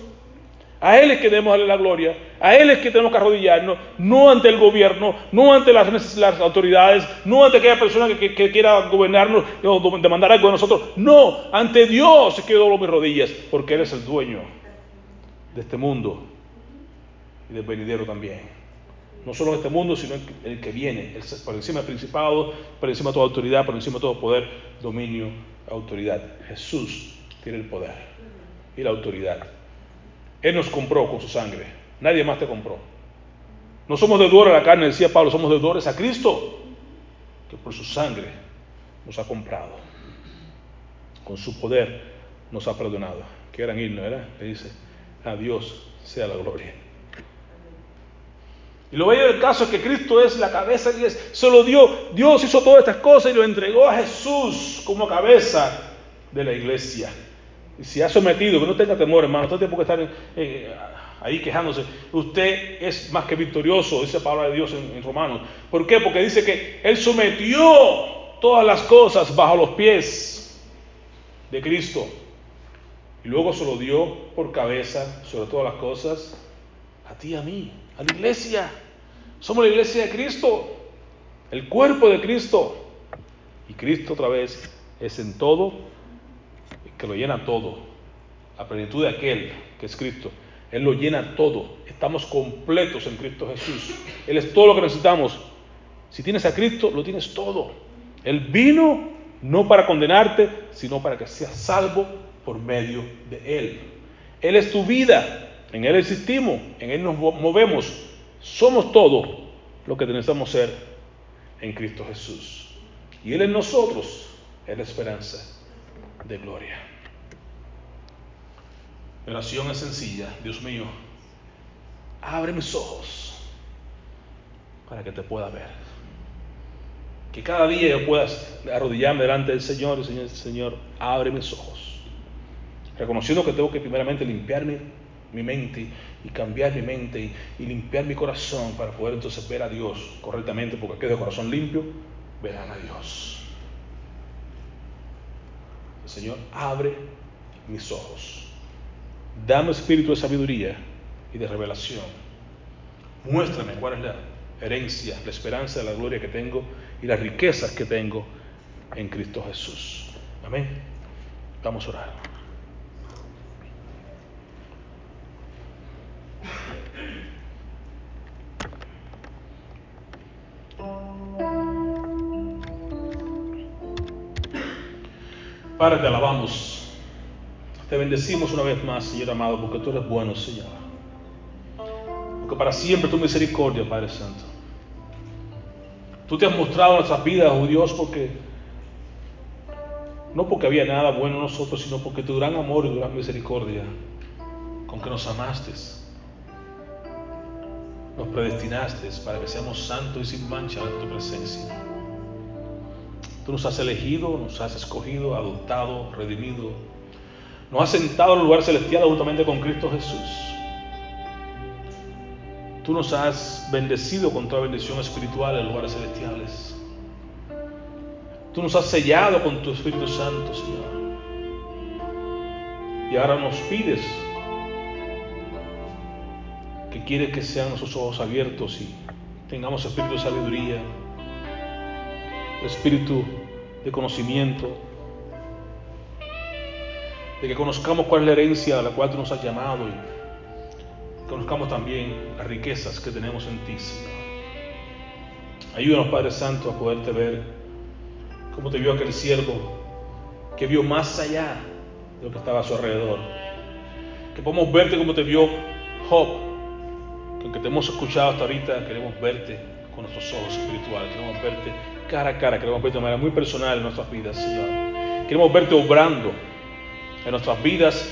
A Él es que debemos darle la gloria. A Él es que tenemos que arrodillarnos, no ante el gobierno, no ante las, las autoridades, no ante aquella persona que, quiera gobernarnos o demandar algo de nosotros. No, ante Dios es que yo doblo mis rodillas, porque Él es el dueño de este mundo y del venidero también. No solo en este mundo, sino en el que viene, por encima del principado, por encima de toda autoridad, por encima de todo poder, dominio, autoridad. Jesús tiene el poder y la autoridad. Él nos compró con su sangre, nadie más te compró. No somos deudores a la carne, decía Pablo, somos deudores a Cristo, que por su sangre nos ha comprado. Con su poder nos ha perdonado. Qué gran himno, ¿verdad? Que dice, a Dios sea la gloria. Y lo bello del caso es que Cristo es la cabeza de iglesia. Se lo dio. Dios hizo todas estas cosas y lo entregó a Jesús como cabeza de la iglesia. Y si ha sometido, que no tenga temor, hermano, no tiene por qué estar eh, ahí quejándose. Usted es más que victorioso, dice la palabra de Dios en, en Romanos. ¿Por qué? Porque dice que Él sometió todas las cosas bajo los pies de Cristo. Y luego se lo dio por cabeza sobre todas las cosas a ti y a mí, a la iglesia. Somos la iglesia de Cristo, el cuerpo de Cristo. Y Cristo otra vez es en todo, que lo llena todo. La plenitud de aquel que es Cristo. Él lo llena todo. Estamos completos en Cristo Jesús. Él es todo lo que necesitamos. Si tienes a Cristo, lo tienes todo. Él vino no para condenarte, sino para que seas salvo por medio de Él. Él es tu vida. En Él existimos. En Él nos movemos. Somos todo lo que necesitamos ser en Cristo Jesús. Y Él en nosotros es la esperanza de gloria. Mi oración es sencilla. Dios mío, abre mis ojos para que te pueda ver. Que cada día yo pueda arrodillarme delante del Señor y Señor, Señor, abre mis ojos. Reconociendo que tengo que primeramente limpiar mi, mente y cambiar mi mente y, limpiar mi corazón para poder entonces ver a Dios correctamente, porque aquellos de corazón limpio verán a Dios. Señor, abre mis ojos. Dame espíritu de sabiduría y de revelación. Muéstrame cuál es la herencia, la esperanza de la gloria que tengo y las riquezas que tengo en Cristo Jesús. Amén. Vamos a orar. Padre, te alabamos. Te bendecimos una vez más, Señor amado, porque tú eres bueno, Señor. Porque para siempre tu misericordia, Padre Santo. Tú te has mostrado en nuestras vidas, oh Dios, porque no porque había nada bueno en nosotros, sino porque tu gran amor y tu gran misericordia, con que nos amaste, nos predestinaste para que seamos santos y sin mancha en tu presencia. Tú nos has elegido, nos has escogido, adoptado, redimido. Nos has sentado en el lugar celestial juntamente con Cristo Jesús. Tú nos has bendecido con toda bendición espiritual en lugares celestiales. Tú nos has sellado con tu Espíritu Santo, Señor. Y ahora nos pides que quieres que sean nuestros ojos abiertos y tengamos espíritu de sabiduría, espíritu de conocimiento, de que conozcamos cuál es la herencia a la cual tú nos has llamado y conozcamos también las riquezas que tenemos en ti, Señor. Ayúdanos, Padre Santo, a poderte ver como te vio aquel siervo que vio más allá de lo que estaba a su alrededor. Que podamos verte como te vio Job, que aunque te hemos escuchado hasta ahorita, queremos verte con nuestros ojos espirituales, queremos verte cara a cara, queremos verte de manera muy personal en nuestras vidas, Señor. Queremos verte obrando en nuestras vidas,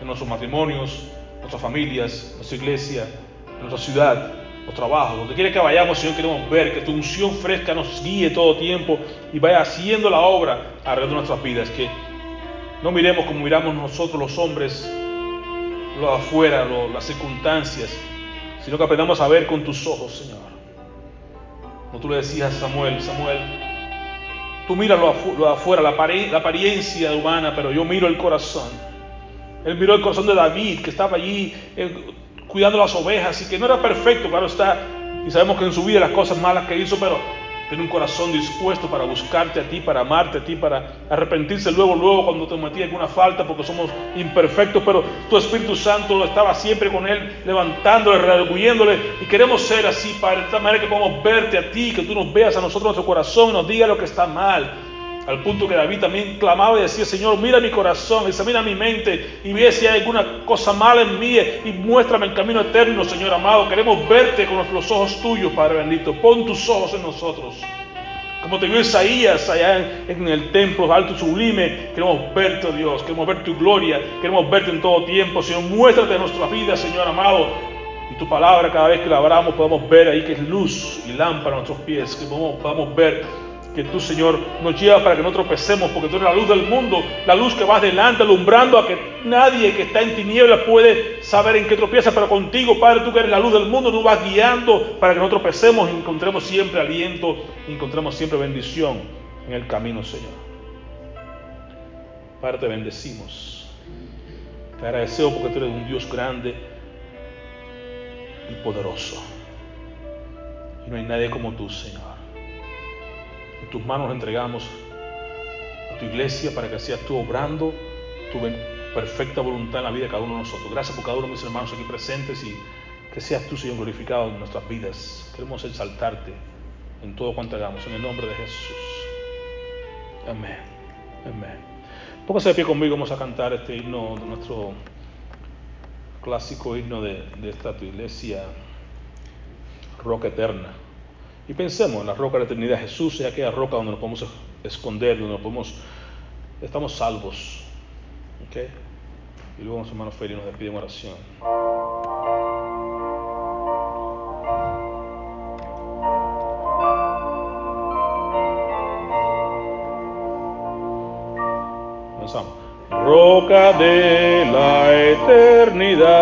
en nuestros matrimonios, nuestras familias, nuestra iglesia, nuestra ciudad, los trabajos, donde quiera que vayamos, Señor, queremos ver que tu unción fresca nos guíe todo tiempo y vaya haciendo la obra alrededor de nuestras vidas. Que no miremos como miramos nosotros los hombres, lo afuera, las circunstancias, sino que aprendamos a ver con tus ojos, Señor. Como tú le decías a Samuel, Samuel, tú miras lo, afu afuera, la, la apariencia humana, pero yo miro el corazón. Él miró el corazón de David, que estaba allí eh, cuidando las ovejas y que no era perfecto, claro está. Y sabemos que en su vida las cosas malas que hizo, pero tiene un corazón dispuesto para buscarte a ti, para amarte a ti, para arrepentirse luego, luego cuando te metí alguna falta, porque somos imperfectos, pero tu Espíritu Santo estaba siempre con él, levantándole, redarguyéndole, y queremos ser así, Padre, de tal manera que podamos verte a ti, que tú nos veas a nosotros nuestro corazón, y nos diga lo que está mal. Al punto que David también clamaba y decía, Señor, mira mi corazón, examina mi mente y ve si hay alguna cosa mala en mí y muéstrame el camino eterno, Señor amado. Queremos verte con los ojos tuyos, Padre bendito. Pon tus ojos en nosotros. Como te vio Isaías allá en el templo alto y sublime, queremos verte, oh Dios, queremos ver tu gloria, queremos verte en todo tiempo, Señor. Muéstrate en nuestras vidas, Señor amado. Y tu palabra, cada vez que la abramos, podemos ver ahí que es luz y lámpara a nuestros pies, que podamos, podamos ver que tú, Señor, nos lleva para que no tropecemos, porque tú eres la luz del mundo, la luz que vas delante, alumbrando a que nadie que está en tinieblas puede saber en qué tropieza, pero contigo, Padre, tú que eres la luz del mundo, nos vas guiando para que no tropecemos y encontremos siempre aliento, y encontremos siempre bendición en el camino, Señor. Padre, te bendecimos. Te agradecemos porque tú eres un Dios grande, y poderoso. Y no hay nadie como tú, Señor. Tus manos entregamos a tu iglesia para que seas tú obrando tu perfecta voluntad en la vida de cada uno de nosotros. Gracias por cada uno de mis hermanos aquí presentes y que seas tú, Señor, glorificado en nuestras vidas. Queremos exaltarte en todo cuanto hagamos, en el nombre de Jesús. Amén. Amén. Póngase de pie conmigo, vamos a cantar este himno, de nuestro clásico himno de, de esta tu iglesia, Roca Eterna. Y pensemos en la roca de la eternidad. Jesús es aquella roca donde nos podemos esconder, donde nos podemos, estamos salvos. ¿Okay? Y luego nuestro hermano Feli nos despide en oración. Roca de la eternidad.